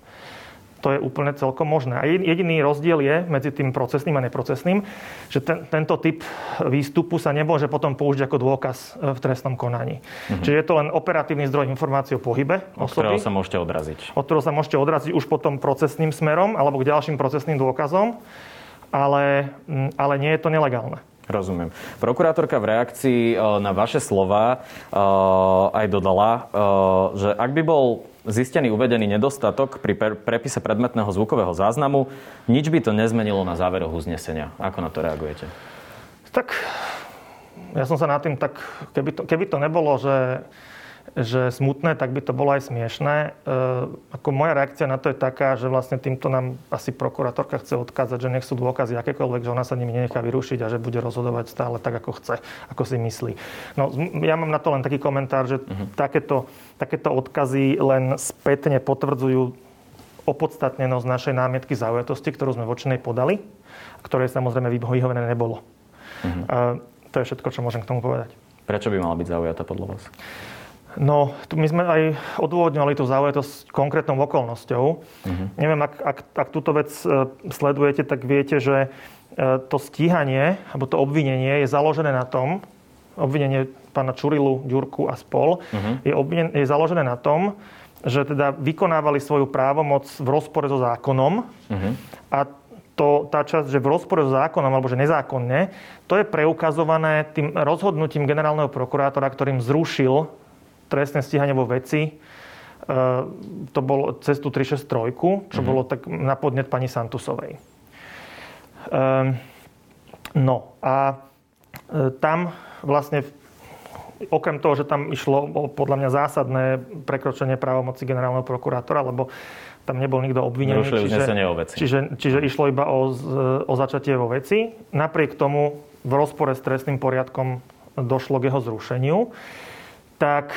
to je úplne celkom možné. A jediný rozdiel je medzi tým procesným a neprocesným, že ten, tento typ výstupu sa nemôže potom použiť ako dôkaz e, v trestnom konaní. Mhm. Čiže je to len operatívny zdroj informácií o pohybe od osoby. Od ktorého sa môžete odraziť. Od ktorého sa môžete odraziť už potom procesným smerom alebo k ďalším procesným dôkazom, ale, ale nie je to nelegálne. Rozumiem. Prokurátorka v reakcii e, na vaše slova e, aj dodala, že ak by bol zistený uvedený nedostatok pri prepise predmetného zvukového záznamu, nič by to nezmenilo na záveroch uznesenia. Ako na to reagujete? Tak ja som sa nad tým tak, keby to, keby to nebolo, že že smutné, tak by to bolo aj smiešné. E, ako moja reakcia na to je taká, že vlastne týmto nám asi prokurátorka chce odkázať, že nech sú dôkazy akékoľvek, že ona sa nimi nenechá vyrušiť a že bude rozhodovať stále tak, ako chce, ako si myslí. No, ja mám na to len taký komentár, že uh-huh. takéto, takéto odkazy len spätne potvrdzujú opodstatnenosť našej námietky zaujatosti, ktorú sme voči nej podali, ktoré samozrejme vyhovené nebolo. Uh-huh. to je všetko, čo môžem k tomu povedať. Prečo by mala byť zaujatá podľa vás? No, tu my sme aj odôvodňovali tú záujatosť konkrétnou okolnosťou. Uh-huh. Neviem, ak, ak, ak túto vec e, sledujete, tak viete, že e, to stíhanie, alebo to obvinenie je založené na tom, obvinenie pána Čurilu, Ďurku a spol, uh-huh. je, obvinen, je založené na tom, že teda vykonávali svoju právomoc v rozpore so zákonom uh-huh. a to, tá časť, že v rozpore so zákonom alebo že nezákonne, to je preukazované tým rozhodnutím generálneho prokurátora, ktorým zrušil trestné stíhanie vo veci, e, to bolo cez tú 363, čo mm-hmm. bolo tak na podnet pani Santusovej. Ehm, no a e, tam vlastne okrem toho, že tam išlo podľa mňa zásadné prekročenie právomoci generálneho prokurátora, lebo tam nebol nikto obvinený. Čiže. Čiže, čiže išlo iba o, o začatie vo veci. Napriek tomu v rozpore s trestným poriadkom došlo k jeho zrušeniu tak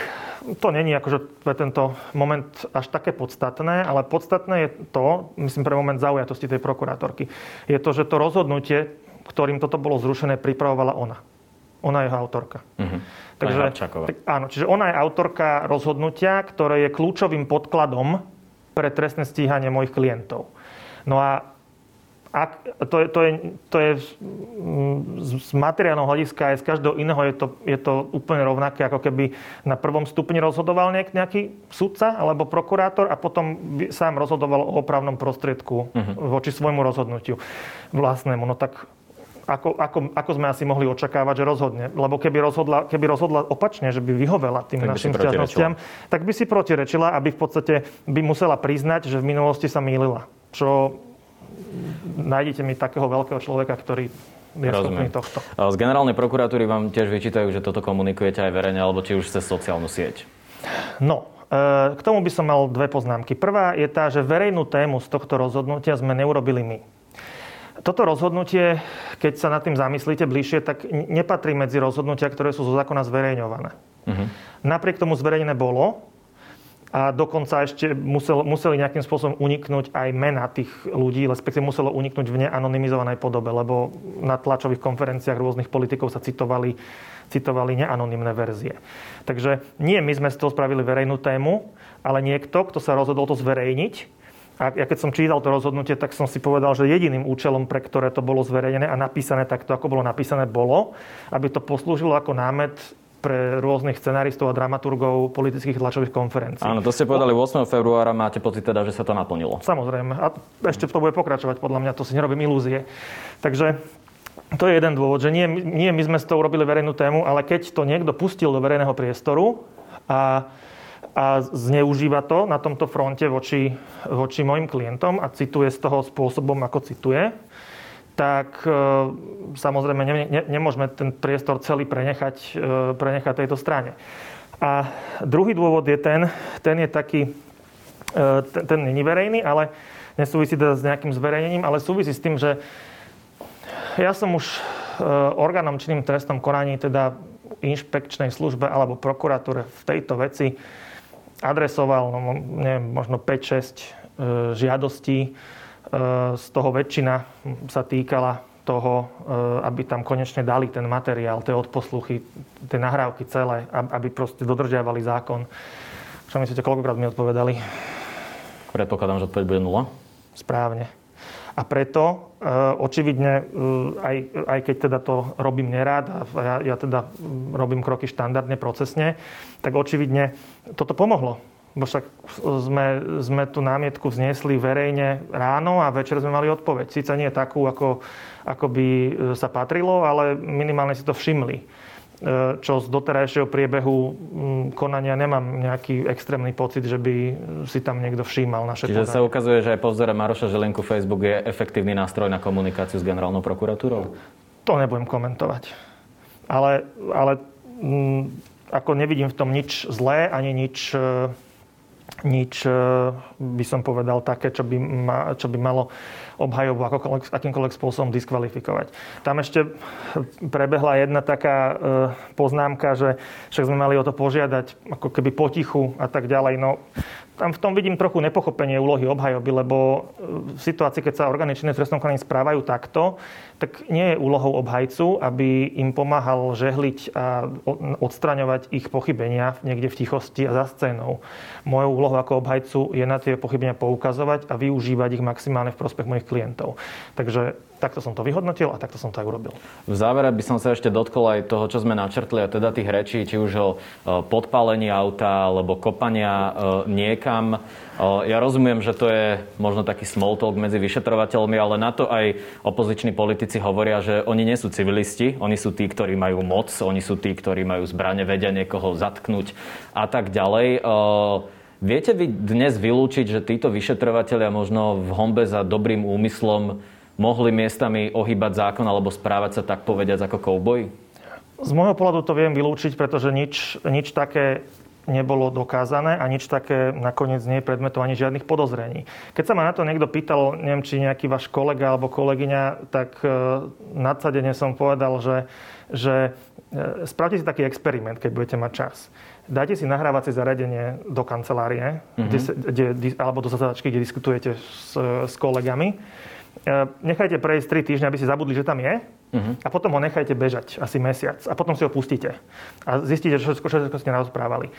to není akože pre tento moment až také podstatné, ale podstatné je to, myslím pre moment zaujatosti tej prokurátorky, je to, že to rozhodnutie, ktorým toto bolo zrušené, pripravovala ona. Ona je jeho autorka. Uh-huh. Takže, tak, áno, čiže ona je autorka rozhodnutia, ktoré je kľúčovým podkladom pre trestné stíhanie mojich klientov. No a ak, to, je, to, je, to je z materiálneho hľadiska aj z každého iného je to, je to úplne rovnaké, ako keby na prvom stupni rozhodoval nejak, nejaký sudca alebo prokurátor a potom sám rozhodoval o opravnom prostriedku uh-huh. voči svojmu rozhodnutiu vlastnému. No tak ako, ako, ako sme asi mohli očakávať, že rozhodne. Lebo keby rozhodla, keby rozhodla opačne, že by vyhovela tým tak našim stiažnostiam, tak by si protirečila, aby v podstate by musela priznať, že v minulosti sa mýlila. Čo nájdete mi takého veľkého človeka, ktorý je Rozumiem. tohto. Z generálnej prokuratúry vám tiež vyčítajú, že toto komunikujete aj verejne, alebo či už cez sociálnu sieť. No, e, k tomu by som mal dve poznámky. Prvá je tá, že verejnú tému z tohto rozhodnutia sme neurobili my. Toto rozhodnutie, keď sa nad tým zamyslíte bližšie, tak nepatrí medzi rozhodnutia, ktoré sú zo zákona zverejňované. Uh-huh. Napriek tomu zverejnené bolo, a dokonca ešte musel, museli nejakým spôsobom uniknúť aj mena tých ľudí, respektíve muselo uniknúť v neanonymizovanej podobe, lebo na tlačových konferenciách rôznych politikov sa citovali, citovali neanonymné verzie. Takže nie my sme z toho spravili verejnú tému, ale niekto, kto sa rozhodol to zverejniť A ja keď som čítal to rozhodnutie, tak som si povedal, že jediným účelom, pre ktoré to bolo zverejnené a napísané takto, ako bolo napísané, bolo, aby to poslúžilo ako námet pre rôznych scenáristov a dramaturgov politických tlačových konferencií. Áno, to ste povedali 8. februára, máte pocit teda, že sa to naplnilo. Samozrejme. A ešte to bude pokračovať, podľa mňa, to si nerobím ilúzie. Takže to je jeden dôvod, že nie, nie my sme z toho urobili verejnú tému, ale keď to niekto pustil do verejného priestoru a, a zneužíva to na tomto fronte voči, voči mojim klientom a cituje z toho spôsobom, ako cituje, tak e, samozrejme ne, ne, nemôžeme ten priestor celý prenechať, e, prenechať tejto strane. A druhý dôvod je ten, ten je taký, e, ten, ten není verejný, ale nesúvisí teda s nejakým zverejnením, ale súvisí s tým, že ja som už orgánom činným trestnom konaní, teda inšpekčnej službe alebo prokuratúre v tejto veci adresoval, no, neviem, možno 5-6 žiadostí z toho väčšina sa týkala toho, e, aby tam konečne dali ten materiál, tie odposluchy, tie nahrávky celé, aby proste dodržiavali zákon. Čo myslíte, koľkokrát mi odpovedali? Predpokladám, že odpoveď bude nula. Správne. A preto e, očividne, aj, aj keď teda to robím nerád a ja, ja teda robím kroky štandardne, procesne, tak očividne toto pomohlo Bo však sme, sme tú námietku vznesli verejne ráno a večer sme mali odpoveď. Sice nie takú, ako, ako by e, sa patrilo, ale minimálne si to všimli. E, čo z doterajšieho priebehu konania nemám nejaký extrémny pocit, že by si tam niekto všímal naše Čiže podanie. sa ukazuje, že aj po vzore Maroša Želenku Facebook je efektívny nástroj na komunikáciu s generálnou prokuratúrou? To nebudem komentovať. Ale, ale m, ako nevidím v tom nič zlé, ani nič e, nič, e, by som povedal, také, čo by, ma, čo by malo obhajobu akýmkoľvek spôsobom diskvalifikovať. Tam ešte prebehla jedna taká e, poznámka, že však sme mali o to požiadať ako keby potichu a tak ďalej. No, tam v tom vidím trochu nepochopenie úlohy obhajoby, lebo e, v situácii, keď sa orgány činné v trestnom konaní správajú takto, tak nie je úlohou obhajcu, aby im pomáhal žehliť a odstraňovať ich pochybenia niekde v tichosti a za scénou. Mojou úlohou ako obhajcu je na tie pochybenia poukazovať a využívať ich maximálne v prospech mojich klientov. Takže takto som to vyhodnotil a takto som to aj urobil. V závere by som sa ešte dotkol aj toho, čo sme načrtli, a teda tých rečí, či už o podpálení auta, alebo kopania e, niekam. E, ja rozumiem, že to je možno taký small talk medzi vyšetrovateľmi, ale na to aj opoziční politici hovoria, že oni nie sú civilisti, oni sú tí, ktorí majú moc, oni sú tí, ktorí majú zbrane, vedia niekoho zatknúť a tak ďalej. E, viete vy dnes vylúčiť, že títo vyšetrovateľia možno v hombe za dobrým úmyslom mohli miestami ohýbať zákon alebo správať sa tak povediať ako kouboj? Z môjho pohľadu to viem vylúčiť, pretože nič, nič také nebolo dokázané a nič také nakoniec nie je predmetom ani žiadnych podozrení. Keď sa ma na to niekto pýtal, neviem, či nejaký váš kolega alebo kolegyňa, tak e, nadsadene som povedal, že, že e, spravte si taký experiment, keď budete mať čas. Dajte si nahrávacie zariadenie do kancelárie, mm-hmm. kde, kde, alebo do zasadačky, kde diskutujete s, s kolegami E, nechajte prejsť 3 týždne, aby si zabudli, že tam je uh-huh. a potom ho nechajte bežať asi mesiac a potom si ho pustíte a zistíte, že všetko, všetko ste narozprávali.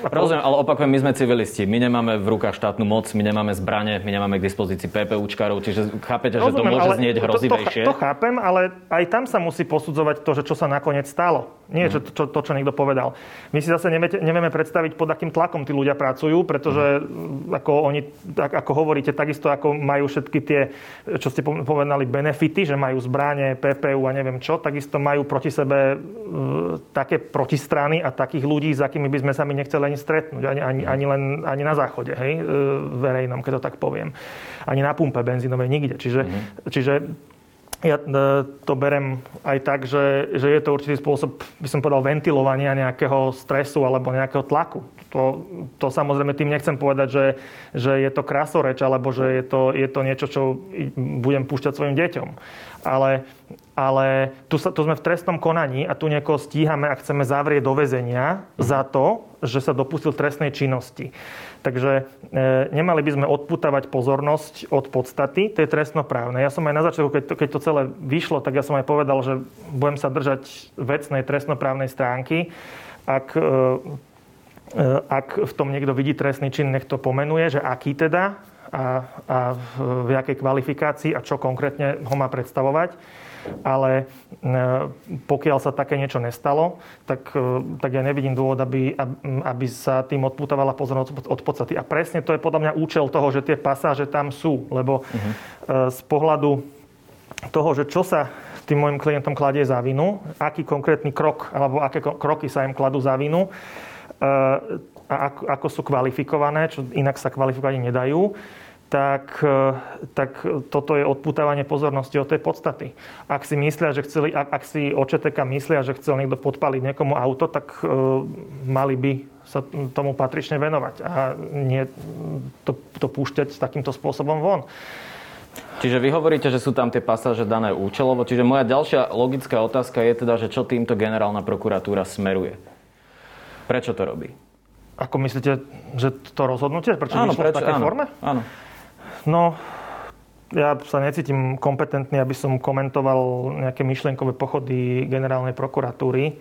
A Rozumiem, ale opakujem, my sme civilisti. My nemáme v rukách štátnu moc, my nemáme zbranie, my nemáme k dispozícii PPUčkarov, čiže chápete, Rozumiem, že to môže znieť hrozivejšie? To, to, to chápem, ale aj tam sa musí posudzovať to, že čo sa nakoniec stalo. Nie uh-huh. čo, čo, to, čo niekto povedal. My si zase nevieme, nevieme predstaviť, pod akým tlakom tí ľudia pracujú, pretože uh-huh. ako oni, ako hovoríte, takisto ako majú všetky tie, čo ste povedali, benefity, že majú zbranie, PPU a neviem čo, takisto majú proti sebe e, také protistrany a takých ľudí, s akými by sme sa my nechceli ani stretnúť, ani, ani, ani len ani na záchode, hej, e, verejnom, keď to tak poviem. Ani na pumpe benzínovej, nikde. Čiže, mm-hmm. čiže ja e, to berem aj tak, že, že je to určitý spôsob, by som povedal, ventilovania nejakého stresu alebo nejakého tlaku. To, to samozrejme tým nechcem povedať, že, že je to krasoreč, alebo že je to, je to niečo, čo budem púšťať svojim deťom. Ale, ale tu, sa, tu sme v trestnom konaní a tu niekoho stíhame a chceme zavrieť do väzenia za to, že sa dopustil trestnej činnosti. Takže e, nemali by sme odputávať pozornosť od podstaty tej trestnoprávnej. Ja som aj na začiatku, keď to, keď to celé vyšlo, tak ja som aj povedal, že budem sa držať vecnej trestnoprávnej stránky. Ak e, E, ak v tom niekto vidí trestný čin, nech to pomenuje, že aký teda a, a v jakej kvalifikácii a čo konkrétne ho má predstavovať ale e, pokiaľ sa také niečo nestalo, tak, e, tak ja nevidím dôvod, aby, aby sa tým odputovala pozornosť od podstaty. A presne to je podľa mňa účel toho, že tie pasáže tam sú, lebo uh-huh. z pohľadu toho, že čo sa tým môjim klientom kladie za vinu, aký konkrétny krok alebo aké kroky sa im kladú za vinu a ako, ako sú kvalifikované, čo inak sa kvalifikovať nedajú, tak, e, tak toto je odputávanie pozornosti od tej podstaty. Ak si myslia, že chceli, ak, ak si očeteka myslia, že chcel niekto podpaliť niekomu auto, tak e, mali by sa tomu patrične venovať a nie to, to púšťať takýmto spôsobom von. Čiže vy hovoríte, že sú tam tie pasáže dané účelovo. Čiže moja ďalšia logická otázka je teda, že čo týmto generálna prokuratúra smeruje? Prečo to robí? Ako myslíte, že to rozhodnutie? Prečo áno, prečo, v takej áno, forme? Áno. No, ja sa necítim kompetentný, aby som komentoval nejaké myšlienkové pochody generálnej prokuratúry,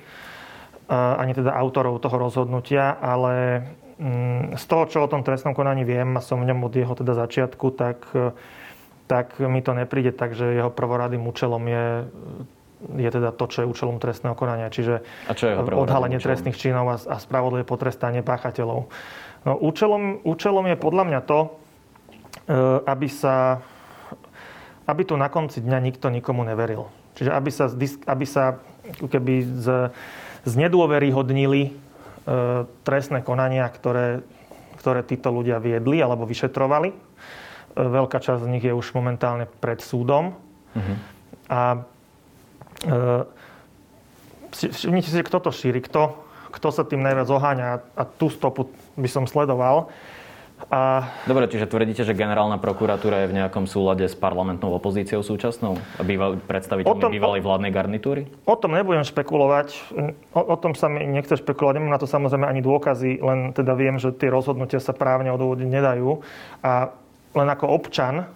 ani teda autorov toho rozhodnutia, ale mm, z toho, čo o tom trestnom konaní viem a som v ňom od jeho teda začiatku, tak, tak mi to nepríde tak, že jeho prvoradým účelom je je teda to, čo je účelom trestného konania, čiže a čo je odhalenie účelom? trestných činov a, a spravodlivé potrestanie páchateľov. No, účelom, účelom je podľa mňa to, E, aby sa aby tu na konci dňa nikto nikomu neveril. Čiže aby sa, aby sa keby z, z nedôveryhodnili e, trestné konania, ktoré, ktoré títo ľudia viedli alebo vyšetrovali. E, veľká časť z nich je už momentálne pred súdom. Mm-hmm. A e, všimnite si, kto to šíri, kto, kto sa tým najviac oháňa a tú stopu by som sledoval. A... Dobre, čiže tvrdíte, že generálna prokuratúra je v nejakom súlade s parlamentnou opozíciou súčasnou? A bývali, predstaviteľmi tom, bývalej vládnej garnitúry? O tom nebudem špekulovať. O, o tom sa mi nechce špekulovať. Nemám na to samozrejme ani dôkazy, len teda viem, že tie rozhodnutia sa právne odôvodiť nedajú. A len ako občan,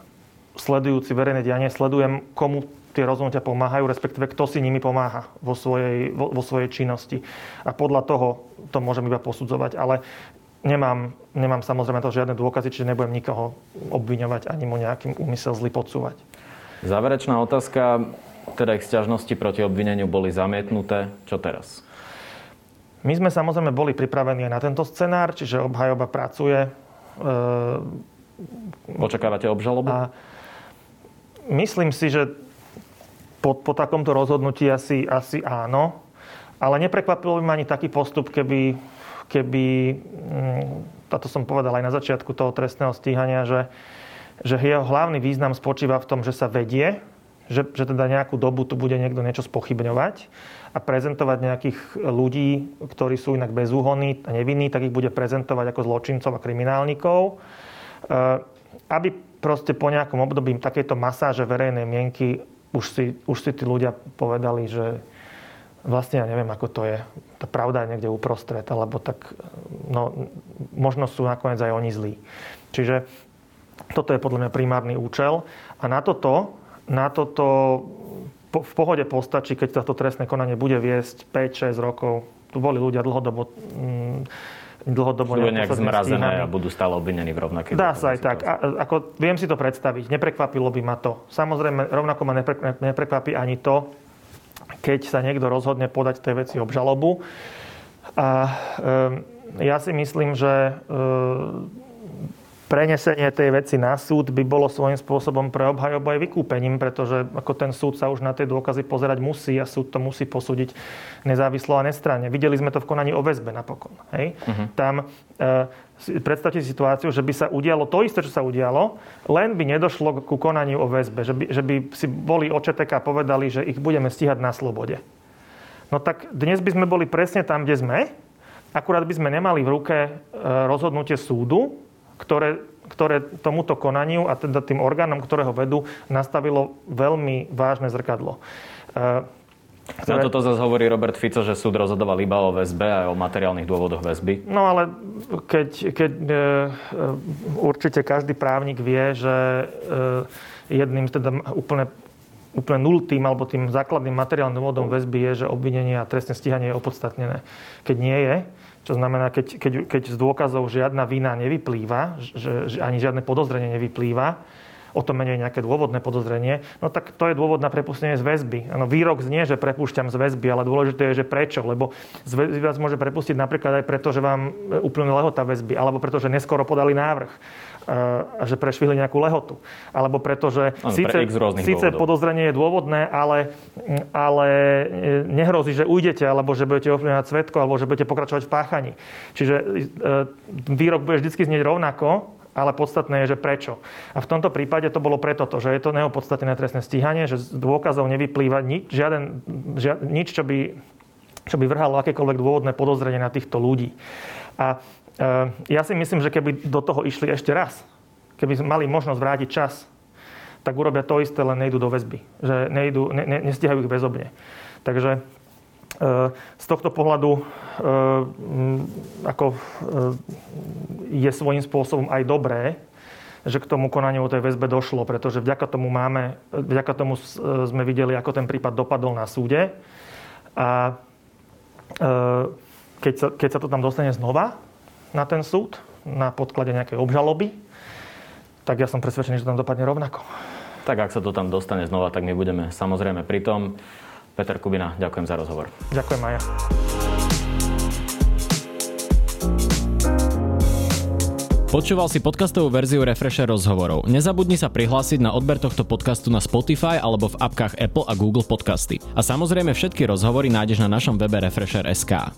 sledujúci verejné dianie, sledujem, komu tie rozhodnutia pomáhajú, respektíve kto si nimi pomáha vo svojej, vo, vo svojej činnosti. A podľa toho to môžem iba posudzovať. Ale Nemám, nemám samozrejme to žiadne dôkazy, čiže nebudem nikoho obviňovať ani mu nejakým úmysel zly podsúvať. Záverečná otázka. Teda ich sťažnosti proti obvineniu boli zamietnuté. Čo teraz? My sme samozrejme boli pripravení aj na tento scenár, čiže obhajoba pracuje. E, Očakávate obžalobu? A myslím si, že po, po takomto rozhodnutí asi, asi áno. Ale neprekvapilo by ma ani taký postup, keby keby, mm, toto som povedal aj na začiatku toho trestného stíhania, že, že jeho hlavný význam spočíva v tom, že sa vedie, že, že teda nejakú dobu tu bude niekto niečo spochybňovať a prezentovať nejakých ľudí, ktorí sú inak bezúhonní a nevinní, tak ich bude prezentovať ako zločincov a kriminálnikov. E, aby proste po nejakom období takejto masáže verejnej mienky už si, už si tí ľudia povedali, že vlastne ja neviem, ako to je. Tá pravda je niekde uprostred, alebo tak, no, možno sú nakoniec aj oni zlí. Čiže toto je podľa mňa primárny účel. A na toto, na toto v pohode postačí, keď toto trestné konanie bude viesť 5-6 rokov. Tu boli ľudia dlhodobo mm, dlhodobo Budú nejak zmrazené a budú stále obvinení v rovnakej Dá sa aj tak. A, ako, viem si to predstaviť. Neprekvapilo by ma to. Samozrejme, rovnako ma neprekvapí ani to, keď sa niekto rozhodne podať tej veci obžalobu. A e, ja si myslím, že e, prenesenie tej veci na súd by bolo svojím spôsobom pre obhajobu aj vykúpením, pretože ako ten súd sa už na tie dôkazy pozerať musí a súd to musí posúdiť nezávislo a nestranne. Videli sme to v konaní o väzbe napokon. Hej? Uh-huh. Tam e, predstavte si situáciu, že by sa udialo to isté, čo sa udialo, len by nedošlo ku konaniu o väzbe. Že by, že by si boli očetek a povedali, že ich budeme stíhať na slobode. No tak dnes by sme boli presne tam, kde sme, akurát by sme nemali v ruke e, rozhodnutie súdu, ktoré, ktoré tomuto konaniu a teda tým orgánom, ktoré ho vedú, nastavilo veľmi vážne zrkadlo. Ktoré... No toto zase hovorí Robert Fico, že súd rozhodoval iba o väzbe a o materiálnych dôvodoch väzby. No ale keď, keď e, e, určite každý právnik vie, že e, jedným teda úplne úplne nultým alebo tým základným materiálnym dôvodom väzby je, že obvinenie a trestné stíhanie je opodstatnené. Keď nie je, Čo znamená, keď, keď, keď z dôkazov žiadna vina nevyplýva, že, že ani žiadne podozrenie nevyplýva, o tom menej nejaké dôvodné podozrenie, no tak to je dôvod na prepustenie z väzby. Ano, výrok znie, že prepúšťam z väzby, ale dôležité je, že prečo. Lebo z väzby vás môže prepustiť napríklad aj preto, že vám uplynula lehota väzby, alebo preto, že neskoro podali návrh že prešvihli nejakú lehotu. Alebo preto, že ano, síce, pre síce podozrenie je dôvodné, ale, ale nehrozí, že ujdete, alebo že budete ovplyvňovať svetko, alebo že budete pokračovať v páchaní. Čiže e, výrok bude vždy znieť rovnako, ale podstatné je, že prečo. A v tomto prípade to bolo preto, že je to neopodstatnené trestné stíhanie, že z dôkazov nevyplýva nič, žiaden, žiaden, nič čo, by, čo by vrhalo akékoľvek dôvodné podozrenie na týchto ľudí. A e, ja si myslím, že keby do toho išli ešte raz, keby mali možnosť vrátiť čas, tak urobia to isté, len nejdu do väzby. Že nejdu, ne, ne, nestihajú ich bezobne. Takže E, z tohto pohľadu e, ako je svojím spôsobom aj dobré, že k tomu konaniu o tej väzbe došlo, pretože vďaka tomu máme, vďaka tomu sme videli, ako ten prípad dopadol na súde. A keď sa, keď sa to tam dostane znova na ten súd, na podklade nejakej obžaloby, tak ja som presvedčený, že tam dopadne rovnako. Tak ak sa to tam dostane znova, tak my budeme samozrejme pri tom. Peter Kubina, ďakujem za rozhovor. Ďakujem aj ja. Počúval si podcastovú verziu Refresher rozhovorov. Nezabudni sa prihlásiť na odber tohto podcastu na Spotify alebo v apkách Apple a Google Podcasty. A samozrejme všetky rozhovory nájdeš na našom webe Refresher.sk.